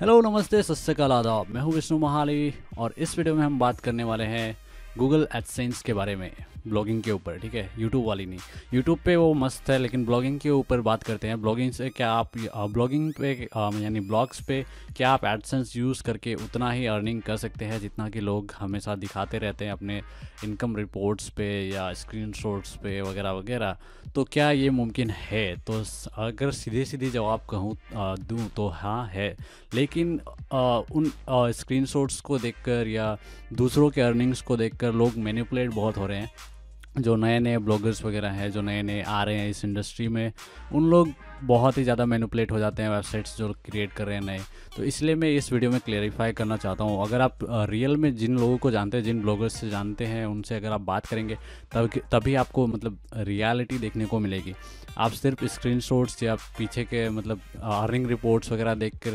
Hello नमस्ते सत्यकाल आदाब। मैं हूँ विष्णु महाली और इस वीडियो में हम बात करने वाले हैं गूगल एडसेंस के बारे में। ब्लॉगिंग के ऊपर ठीक है? यूट्यूब वाली नहीं। यूट्यूब पे वो मस्त है लेकिन ब्लॉगिंग के ऊपर बात करते हैं। ब्लॉगिंग से क्या आप ब्लॉगिंग पे यानी ब्लॉग्स पे क्या आप एडसेंस यूज़ करके उतना ही अर्निंग कर सकते हैं जितना कि लोग हमेशा दिखाते रहते हैं अपने इनकम रिपोर्ट्स पे या स्क्रीन पे वगैरह वगैरह? तो क्या ये मुमकिन है? तो अगर सीधे सीधे जवाब कहूँ दूँ तो हाँ है। लेकिन आ, उन स्क्रीन को देखकर या दूसरों के अर्निंग्स को देखकर लोग मैनिपुलेट बहुत हो रहे हैं। जो नए नए ब्लॉगर्स वगैरह हैं, जो नए नए आ रहे हैं इस इंडस्ट्री में, उन लोग बहुत ही ज़्यादा मैनुपलेट हो जाते हैं वेबसाइट्स जो क्रिएट कर रहे हैं नए। तो इसलिए मैं इस वीडियो में क्लेरिफाई करना चाहता हूँ। अगर आप रियल में जिन लोगों को जानते हैं, जिन ब्लॉगर्स से जानते हैं, उनसे अगर आप बात करेंगे, तब, तभी आपको मतलब रियलिटी देखने को मिलेगी। आप सिर्फ़ स्क्रीन या पीछे के मतलब अर्निंग रिपोर्ट्स वगैरह देख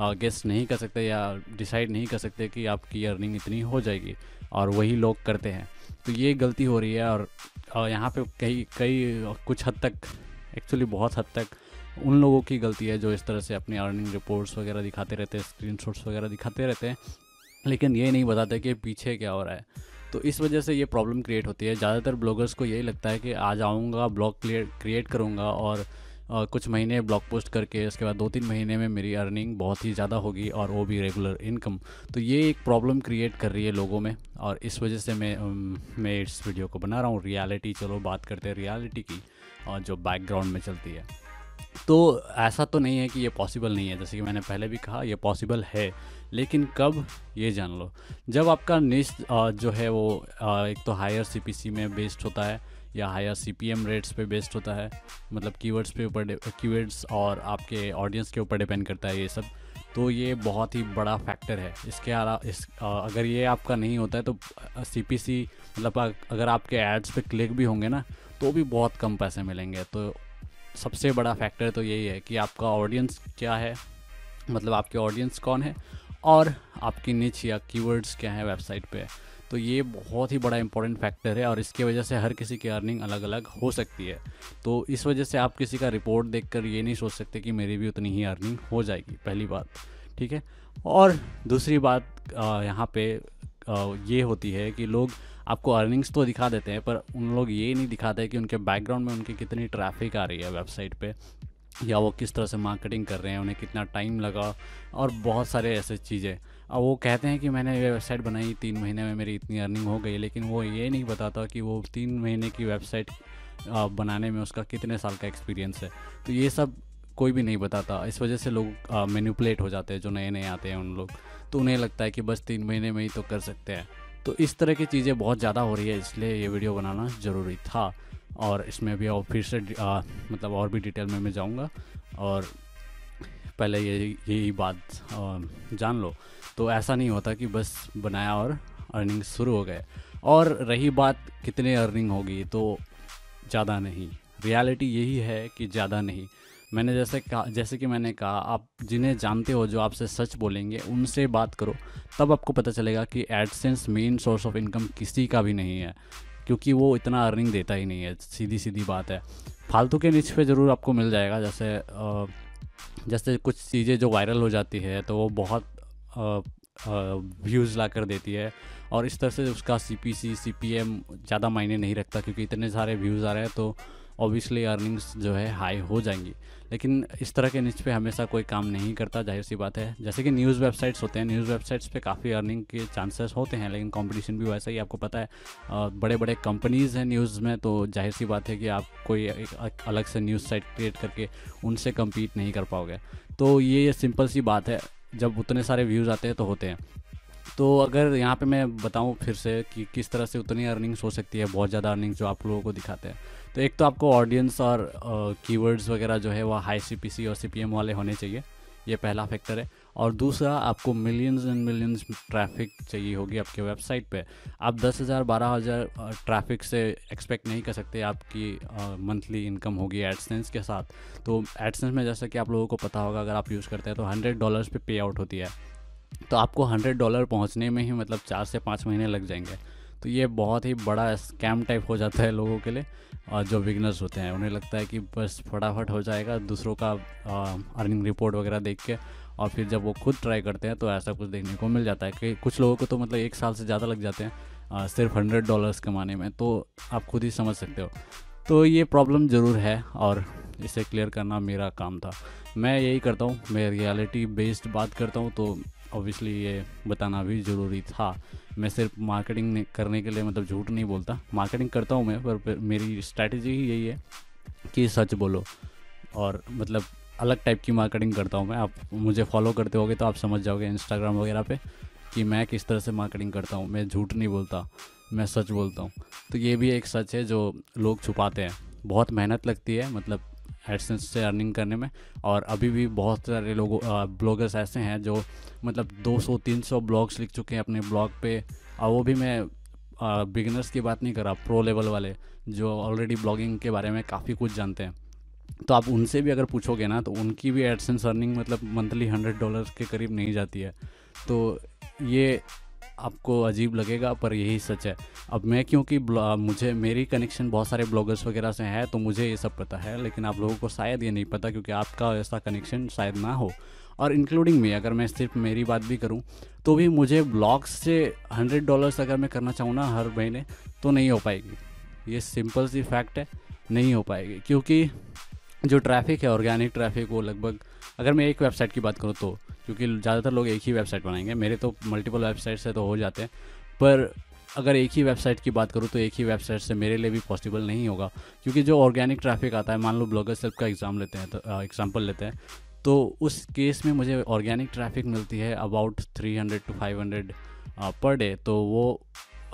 गेस नहीं कर सकते या डिसाइड नहीं कर सकते कि आपकी अर्निंग इतनी हो जाएगी। और वही लोग करते हैं। तो ये गलती हो रही है और, यहाँ पे कई कई कुछ हद तक एक्चुअली बहुत हद तक उन लोगों की गलती है जो इस तरह से अपनी अर्निंग रिपोर्ट्स वगैरह दिखाते रहते हैं स्क्रीन वगैरह दिखाते रहते हैं। लेकिन ये नहीं बताते कि पीछे क्या हो रहा है। तो इस वजह से ये प्रॉब्लम क्रिएट होती है। ज़्यादातर ब्लॉगर्स को यही लगता है कि आ जाऊँगा ब्लॉग क्रिएट करूँगा और कुछ महीने ब्लॉग पोस्ट करके, उसके बाद दो तीन महीने में मेरी अर्निंग बहुत ही ज़्यादा होगी और वो भी रेगुलर इनकम तो ये एक प्रॉब्लम क्रिएट कर रही है लोगों में और इस वजह से मैं मैं इस वीडियो को बना रहा हूँ रियलिटी चलो बात करते हैं रियलिटी की और जो बैकग्राउंड में चलती है. तो ऐसा तो नहीं है कि ये पॉसिबल नहीं है. जैसे कि मैंने पहले भी कहा, ये पॉसिबल है, लेकिन कब, ये जान लो. जब आपका निश जो है वो एक तो हायर CPC में बेस्ड होता है या higher C P M rates पे बेस्ड होता है मतलब कीवर्ड्स पे ऊपर कीवर्ड्स और आपके ऑडियंस के ऊपर डिपेंड करता है ये सब तो ये बहुत ही बड़ा फैक्टर है। इसके अलावा इस अगर ये आपका नहीं होता है तो सी पी सी मतलब अगर आपके एड्स पे क्लिक भी होंगे ना तो भी बहुत कम पैसे मिलेंगे। तो सबसे बड़ा फैक्टर तो यही है कि आपका ऑडियंस क्या है मतलब आपके ऑडियंस कौन है और आपकी निच या कीवर्ड्स क्या है वेबसाइट पे। तो ये बहुत ही बड़ा इंपॉर्टेंट फैक्टर है और इसकी वजह से हर किसी की अर्निंग अलग अलग हो सकती है। तो इस वजह से आप किसी का रिपोर्ट देखकर ये नहीं सोच सकते कि मेरी भी उतनी ही अर्निंग हो जाएगी, पहली बात। ठीक है? और दूसरी बात यहाँ पे ये होती है कि लोग आपको अर्निंग्स तो दिखा देते हैं, पर उन लोग ये नहीं दिखाते कि उनके बैकग्राउंड में उनकी कितनी ट्रैफ़िक आ रही है वेबसाइट पे, या वो किस तरह से मार्केटिंग कर रहे हैं, उन्हें कितना टाइम लगा, और बहुत सारे ऐसे चीज़ें। वो कहते हैं कि मैंने वेबसाइट बनाई तीन महीने में मेरी इतनी अर्निंग हो गई लेकिन वो ये नहीं बताता कि वो तीन महीने की वेबसाइट बनाने में उसका कितने साल का एक्सपीरियंस है। तो ये सब कोई भी नहीं बताता। इस वजह से लोग मैनिपुलेट हो जाते हैं जो नए नए आते हैं उन लोग। तो उन्हें लगता है कि बस तीन महीने में ही तो कर सकते हैं। तो इस तरह की चीज़ें बहुत ज़्यादा हो रही है इसलिए ये वीडियो बनाना ज़रूरी था। और इसमें भी और फिर से आ, मतलब और भी डिटेल में मैं जाऊँगा। और पहले ये यही बात आ, जान लो। तो ऐसा नहीं होता कि बस बनाया और अर्निंग शुरू हो गए। और रही बात कितने अर्निंग होगी तो ज़्यादा नहीं। रियलिटी यही है कि ज़्यादा नहीं। मैंने जैसे कहा, जैसे कि मैंने कहा, आप जिन्हें जानते हो, जो आपसे सच बोलेंगे, उनसे बात करो। तब आपको पता चलेगा कि AdSense main source of income किसी का भी नहीं है, क्योंकि वो इतना अर्निंग देता ही नहीं है। सीधी सीधी बात है। फालतू के निच पे ज़रूर आपको मिल जाएगा, जैसे जैसे कुछ चीज़ें जो वायरल हो जाती है तो वो बहुत व्यूज़ ला कर देती है। और इस तरह से उसका C P C C P M ज़्यादा मायने नहीं रखता क्योंकि इतने सारे व्यूज़ आ रहे हैं तो ऑब्वियसली अर्निंग्स जो है हाई हो जाएँगी। लेकिन इस तरह के निच पे हमेशा कोई काम नहीं करता, ज़ाहिर सी बात है। जैसे कि न्यूज़ वेबसाइट्स होते हैं न्यूज़ वेबसाइट्स पे काफ़ी अर्निंग के चांसेस होते हैं, लेकिन कंपटीशन भी वैसा ही आपको पता है बड़े बड़े कंपनीज़ हैं न्यूज़ में तो ज़ाहिर सी बात है कि आप कोई एक अलग से न्यूज़ साइट क्रिएट करके उनसे कम्पीट नहीं कर पाओगे। तो ये सिंपल सी बात है। जब उतने सारे व्यूज़ आते हैं तो होते हैं। तो अगर यहाँ पे मैं बताऊँ फिर से कि किस तरह से उतनी अर्निंग्स हो सकती है, बहुत ज़्यादा अर्निंग्स जो आप लोगों को दिखाते हैं। तो एक तो आपको ऑडियंस और कीवर्ड्स वगैरह जो है वह हाई सीपीसी और सीपीएम वाले होने चाहिए। ये पहला फैक्टर है। और दूसरा, आपको मिलियंस एंड मिलियंस ट्रैफ़िक चाहिए होगी आपके वेबसाइट पे। आप दस हज़ार, बारह हज़ार ट्रैफ़िक से एक्सपेक्ट नहीं कर सकते आपकी मंथली इनकम होगी एडसेंस के साथ। तो एडसेंस में जैसा कि आप लोगों को पता होगा, अगर आप यूज़ करते हैं तो हंड्रेड डॉलर्स पे पे आउट होती है। तो आपको हंड्रेड डॉलर पहुँचने में ही मतलब चार से पाँच महीने लग जाएँगे। तो ये बहुत ही बड़ा स्कैम टाइप हो जाता है लोगों के लिए, और जो बिगनर्स होते हैं, उन्हें लगता है कि बस फटाफट हो जाएगा, दूसरों का अर्निंग रिपोर्ट वगैरह देख के, और फिर जब वो खुद ट्राई करते हैं तो ऐसा कुछ देखने को मिल जाता है कि कुछ लोगों को तो मतलब एक साल से ज़्यादा लग जाते हैं सिर्फ़ हंड्रेड डॉलर्स कमाने में तो आप खुद ही समझ सकते हो। तो ये प्रॉब्लम ज़रूर है, और इसे क्लियर करना मेरा काम था। मैं यही करता हूँ, मैं रियलिटी बेस्ड बात करता हूँ तो ऑब्वियसली ये बताना भी ज़रूरी था। मैं सिर्फ़ मार्केटिंग करने के लिए मतलब झूठ नहीं बोलता। मार्केटिंग करता हूँ मैं, पर मेरी स्ट्रैटेजी ही यही है कि सच बोलो। और मतलब अलग टाइप की मार्केटिंग करता हूँ मैं। आप मुझे फॉलो करते होगे तो आप समझ जाओगे इंस्टाग्राम वगैरह पे कि मैं किस तरह से मार्केटिंग करता हूँ। मैं झूठ नहीं बोलता, मैं सच बोलता हूँ। तो ये भी एक सच है जो लोग छुपाते हैं। बहुत मेहनत लगती है मतलब एडसेंस से अर्निंग करने में। और अभी भी बहुत सारे लोग ब्लॉगर्स ऐसे हैं जो मतलब 200-300 ब्लॉग्स लिख चुके हैं अपने ब्लॉग पे। और वो भी मैं बिगिनर्स की बात नहीं कर रहा प्रो लेवल वाले, जो ऑलरेडी ब्लॉगिंग के बारे में काफ़ी कुछ जानते हैं। तो आप उनसे भी अगर पूछोगे ना तो उनकी भी एडसेंस अर्निंग मतलब मंथली हंड्रेड डॉलर के करीब नहीं जाती है। तो ये आपको अजीब लगेगा, पर यही सच है। अब मैं क्योंकि मुझे, मेरी कनेक्शन बहुत सारे ब्लॉगर्स वगैरह से है तो मुझे ये सब पता है, लेकिन आप लोगों को शायद ये नहीं पता क्योंकि आपका ऐसा कनेक्शन शायद ना हो। और इंक्लूडिंग मी अगर मैं सिर्फ़ मेरी बात भी करूँ तो भी मुझे ब्लॉग्स से हंड्रेड डॉलर्स अगर मैं करना चाहूँ ना हर महीने तो नहीं हो पाएगी। ये सिंपल सी फैक्ट है, नहीं हो पाएगी। क्योंकि जो ट्रैफ़िक है ऑर्गेनिक ट्रैफ़िक वो लगभग, अगर मैं एक वेबसाइट की बात करूँ तो क्योंकि ज़्यादातर लोग एक ही वेबसाइट बनाएँगे। मेरे तो मल्टीपल वेबसाइट से तो हो जाते हैं। पर अगर एक ही वेबसाइट की बात करूँ तो एक ही वेबसाइट से मेरे लिए भी पॉसिबल नहीं होगा। क्योंकि जो ऑर्गेनिक ट्रैफ़िक आता है, मान लो ब्लॉगर सेल्फ का एग्ज़ाम लेते हैं तो एग्ज़ाम्पल लेते हैं तो उस केस में मुझे ऑर्गेनिक ट्रैफ़िक मिलती है about three hundred to five hundred per day तो वो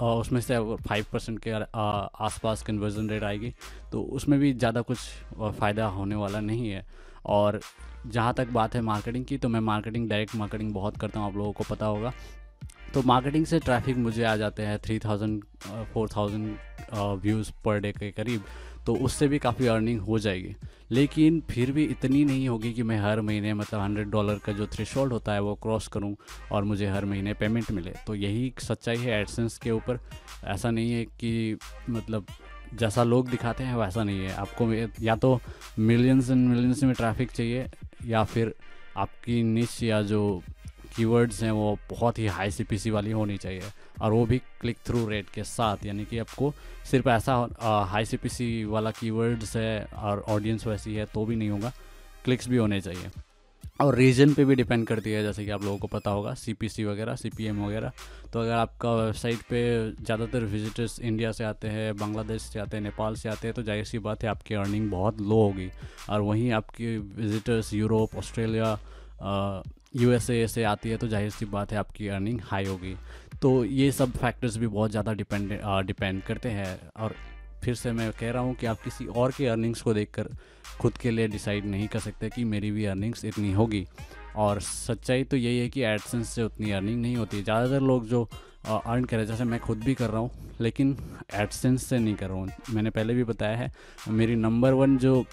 उसमें से फाइव परसेंट के आसपास कन्वर्जन रेट आएगी तो उसमें भी ज़्यादा कुछ फ़ायदा होने वाला नहीं है। और जहाँ तक बात है मार्केटिंग की तो मैं मार्केटिंग, डायरेक्ट मार्केटिंग बहुत करता हूँ, आप लोगों को पता होगा। तो मार्केटिंग से ट्रैफ़िक मुझे आ जाते हैं three thousand four thousand views per day के करीब तो उससे भी काफ़ी अर्निंग हो जाएगी। लेकिन फिर भी इतनी नहीं होगी कि मैं हर महीने मतलब हंड्रेड डॉलर का जो थ्रेश होता है, वो क्रॉस करूँ और मुझे हर महीने पेमेंट मिले। तो यही सच्चाई है एडसेंस के ऊपर। ऐसा नहीं है कि मतलब जैसा लोग दिखाते हैं, वैसा नहीं है। आपको या तो मिलियंस एंड मिलियंस में ट्रैफ़िक चाहिए या फिर आपकी निश या जो कीवर्ड्स हैं, वो बहुत ही हाई सीपीसी वाली होनी चाहिए। और वो भी क्लिक थ्रू रेट के साथ, यानी कि आपको सिर्फ़ ऐसा हाई सीपीसी वाला कीवर्ड्स है और ऑडियंस वैसी है तो भी नहीं होगा। क्लिक्स भी होने चाहिए। और रीजन पे भी डिपेंड करती है, जैसे कि आप लोगों को पता होगा सीपीसी वगैरह सीपीएम वगैरह। तो अगर आपका वेबसाइट पे ज़्यादातर विजिटर्स इंडिया से आते हैं बांग्लादेश से आते हैं नेपाल से आते हैं तो ज़ाहिर सी बात है आपकी अर्निंग बहुत लो होगी। और वहीं आपकी विजिटर्स यूरोप ऑस्ट्रेलिया यूएसए से आती है तो ज़ाहिर सी बात है आपकी अर्निंग हाई होगी। तो ये सब फैक्टर्स भी बहुत ज़्यादा डिपेंड डिपेंड करते हैं। और फिर से मैं कह रहा हूँ कि आप किसी और के अर्निंग्स को देखकर खुद के लिए डिसाइड नहीं कर सकते कि मेरी भी अर्निंग्स इतनी होगी। और सच्चाई तो यही है कि एडसेंस से उतनी अर्निंग नहीं होती ज़्यादातर लोग जो अर्न कर करें जैसे मैं खुद भी कर रहा हूँ, लेकिन एडसेंस से नहीं कर रहा हूँ। मैंने पहले भी बताया है, मेरी नंबर वन जो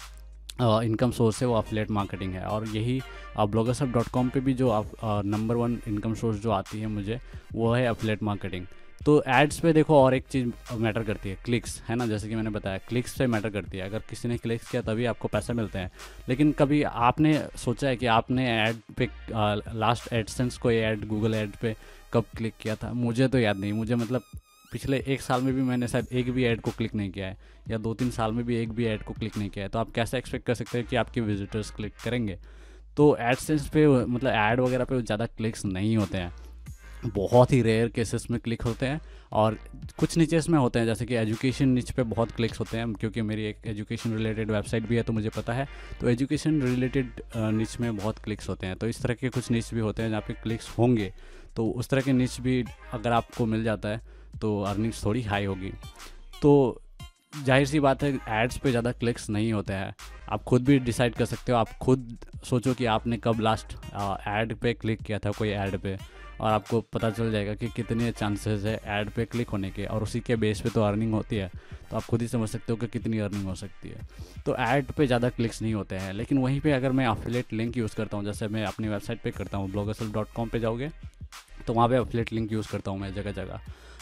इनकम सोर्स है, वो अफलेट मार्केटिंग है। और यही ब्लॉगरसअप डॉट कॉम पर भी जो नंबर वन इनकम सोर्स जो आती है मुझे, वो है अफलेट मार्केटिंग तो एड्स पे देखो और एक चीज़ मैटर करती है क्लिक्स है ना? जैसे कि मैंने बताया क्लिक्स पे मैटर करती है। अगर किसी ने क्लिक्स किया तभी आपको पैसे मिलते हैं। लेकिन कभी आपने सोचा है कि आपने ऐड पे लास्ट एडसेंस को ऐड गूगल ऐड पे कब क्लिक किया था? मुझे तो याद नहीं। मुझे मतलब पिछले एक साल में भी मैंने शायद एक भी ऐड को क्लिक नहीं किया है, या दो तीन साल में भी एक भी ऐड को क्लिक नहीं किया है। तो आप कैसे एक्सपेक्ट कर सकते हैं कि आपके विजिटर्स क्लिक करेंगे? तो एडसेंस पे मतलब ऐड वगैरह पे ज़्यादा क्लिक्स नहीं होते हैं। बहुत ही रेयर केसेस में क्लिक होते हैं और कुछ नीचेस में होते हैं, जैसे कि एजुकेशन निच पे बहुत क्लिक्स होते हैं, क्योंकि मेरी एक एजुकेशन रिलेटेड वेबसाइट भी है तो मुझे पता है। तो एजुकेशन रिलेटेड नीच में बहुत क्लिक्स होते हैं। तो इस तरह के कुछ निच भी होते हैं जहाँ पे क्लिक्स होंगे। तो उस तरह के निच भी अगर आपको मिल जाता है तो अर्निंग्स थोड़ी हाई होगी। तो ज़ाहिर सी बात है एड्स पे ज़्यादा क्लिक्स नहीं होते हैं। आप खुद भी डिसाइड कर सकते हो। आप खुद सोचो कि आपने कब लास्ट एड पे क्लिक किया था, कोई ऐड पे। और आपको पता चल जाएगा कि कितने चांसेस है ऐड पे क्लिक होने के और उसी के बेस पे तो अर्निंग होती है। तो आप खुद ही समझ सकते हो कि कितनी अर्निंग हो सकती है। तो ऐड पे ज़्यादा क्लिक्स नहीं होते हैं, लेकिन वहीं पे अगर मैं अफिलेट लिंक यूज़ करता हूँ, जैसे मैं अपनी वेबसाइट पे करता हूँ ब्लॉगसल डॉट कॉम पर जाओगे तो वहाँ पे अफिलेट लिंक यूज़ करता हूँ मैं जगह जगह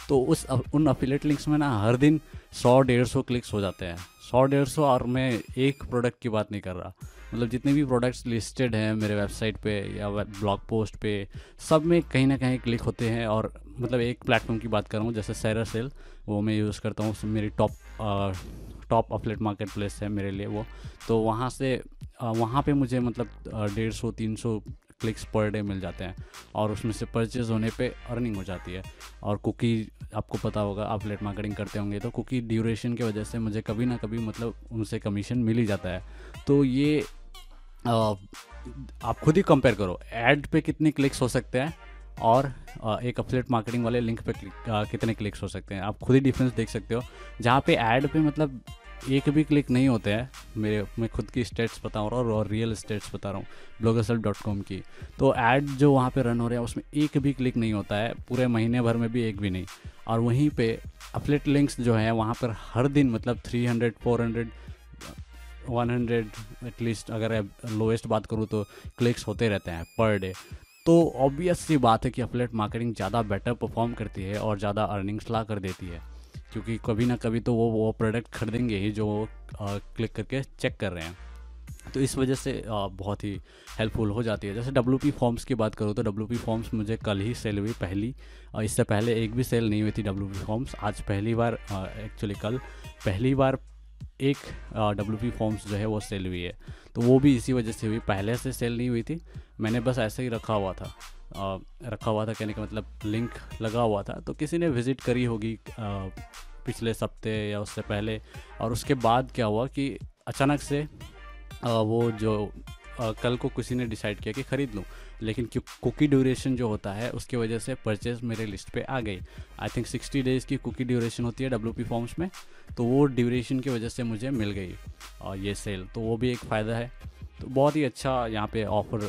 तो उस उन अफिलेट लिंक्स में ना हर दिन सौ डेढ़ सौ क्लिक्स हो जाते हैं। सौ डेढ़ सौ और मैं एक प्रोडक्ट की बात नहीं कर रहा। मतलब जितने भी प्रोडक्ट्स लिस्टेड हैं मेरे वेबसाइट पे या ब्लॉग पोस्ट पे, सब में कहीं ना कहीं क्लिक होते हैं और मतलब एक प्लेटफॉर्म की बात करूँ, जैसे सैरा सेल वो मैं यूज़ करता हूँ मेरी top top affiliate market place है मेरे लिए वो। तो वहाँ से वहाँ पे मुझे मतलब डेढ़ सौ, तीन सौ क्लिक्स पर डे मिल जाते हैं और उसमें से परचेज़ होने पे अर्निंग हो जाती है। और कुकी आपको पता होगा आप लेट मार्केटिंग करते होंगे तो कुकी ड्यूरेशन की वजह से मुझे कभी ना कभी मतलब उनसे कमीशन मिल ही जाता है। तो ये आप खुद ही कंपेयर करो एड पे कितने क्लिक्स हो सकते हैं और एक अपलेट मार्केटिंग वाले लिंक पे कितने क्लिक्स हो सकते हैं। आप खुद ही डिफरेंस देख सकते हो। जहाँ पे ऐड पे मतलब एक भी क्लिक नहीं होते हैं, मेरे, मैं खुद की स्टेट्स बता रहा हूँ और रियल स्टेट्स बता रहा हूँ ब्लॉगरसेल्फ डॉट कॉम की। तो ऐड जो वहाँ पे रन हो रहा है, उसमें एक भी क्लिक नहीं होता है, पूरे महीने भर में भी एक भी नहीं। और वहीं पे अपलेट लिंक्स जो है, वहाँ पर हर दिन मतलब three hundred four hundred one hundred at least अगर लोएस्ट बात करूँ तो क्लिक्स होते रहते हैं पर डे तो ऑब्वियस सी बात है कि अपलेट मार्केटिंग ज़्यादा बेटर परफॉर्म करती है और ज़्यादा अर्निंग्स ला कर देती है। क्योंकि कभी ना कभी तो वो वो प्रोडक्ट खरीदेंगे ही जो क्लिक करके चेक कर रहे हैं। तो इस वजह से बहुत ही हेल्पफुल हो जाती है। जैसे डब्ल्यू पी फॉर्म्स की बात करूँ तो डब्ल्यू पी फॉर्म्स मुझे कल ही सेल हुई, पहली इससे पहले एक भी सेल नहीं हुई थी डब्ल्यू पी फॉर्म्स आज पहली बार एक्चुअली कल पहली बार एक डब्ल्यू पी फॉर्म्स जो है वो सेल हुई है। तो वो भी इसी वजह से हुई। पहले से सेल नहीं हुई थी। मैंने बस ऐसे ही रखा हुआ था। आ, रखा हुआ था कहने का मतलब लिंक लगा हुआ था। तो किसी ने विज़िट करी होगी पिछले सप्ते या उससे पहले। और उसके बाद क्या हुआ कि अचानक से आ, वो जो आ, कल को किसी ने डिसाइड किया कि ख़रीद लूँ। लेकिन कुकी ड्यूरेशन जो होता है, उसकी वजह से परचेज मेरे लिस्ट पे आ गई। आई थिंक सिक्सटी डेज़ की कुकी ड्यूरेशन होती है डब्ल्यू पी फॉर्म्स में तो वो ड्यूरेशन की वजह से मुझे मिल गई और ये सेल तो वो भी एक फ़ायदा है। तो बहुत ही अच्छा यहाँ पे ऑफ़र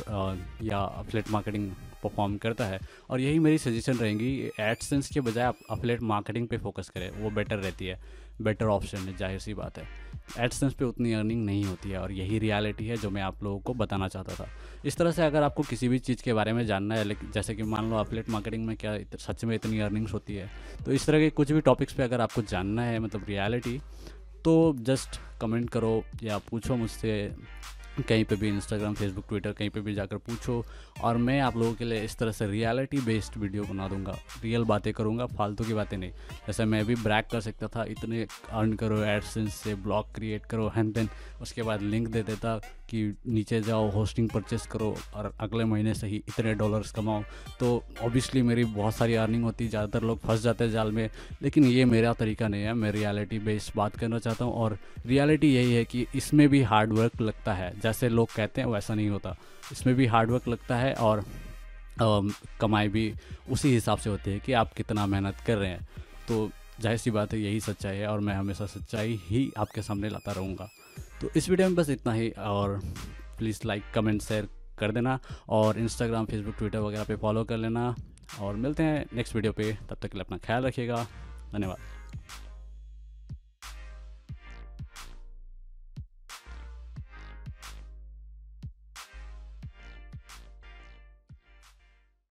या फ्लेट मार्केटिंग परफॉर्म करता है। और यही मेरी सजेशन रहेंगी एडसेंस के बजाय आप अपलेट मार्केटिंग पे फोकस करें, वो बेटर रहती है। बेटर ऑप्शन है, ज़ाहिर सी बात है। एडसेंस पे उतनी अर्निंग नहीं होती है और यही रियलिटी है जो मैं आप लोगों को बताना चाहता था। इस तरह से अगर आपको किसी भी चीज़ के बारे में जानना है जैसे कि मान लो अपलेट मार्केटिंग में क्या सच में इतनी अर्निंग्स होती है तो इस तरह के कुछ भी टॉपिक्स पर अगर आपको जानना है मतलब रियलिटी तो जस्ट कमेंट करो या पूछो मुझसे। कहीं पे भी इंस्टाग्राम फेसबुक ट्विटर कहीं पे भी जाकर पूछो और मैं आप लोगों के लिए इस तरह से रियलिटी बेस्ड वीडियो बना दूँगा। रियल बातें करूँगा, फालतू की बातें नहीं। जैसे मैं भी ब्रैक कर सकता था, इतने अर्न करो एडसेंस से ब्लॉग क्रिएट करो हैंड देन उसके बाद लिंक दे देता कि नीचे जाओ होस्टिंग परचेस करो और अगले महीने से ही इतने डॉलर्स कमाओ। तो ऑब्वियसली मेरी बहुत सारी अर्निंग होती, ज़्यादातर लोग फंस जाते हैं जाल में, लेकिन ये मेरा तरीका नहीं है। मैं रियलिटी बेस्ड बात करना चाहता हूँ और रियलिटी यही है कि इसमें भी हार्ड वर्क लगता है। जैसे लोग कहते हैं, वैसा नहीं होता। इसमें भी हार्डवर्क लगता है और कमाई भी उसी हिसाब से होती है कि आप कितना मेहनत कर रहे हैं। तो ज़ाहिर सी बात है, यही सच्चाई है और मैं हमेशा सच्चाई ही आपके सामने लाता रहूँगा। तो इस वीडियो में बस इतना ही और प्लीज़ लाइक कमेंट शेयर कर देना और इंस्टाग्राम फेसबुक ट्विटर वगैरह पे फॉलो कर लेना और मिलते हैं नेक्स्ट वीडियो पे। तब तक के लिए अपना ख्याल रखिएगा। धन्यवाद।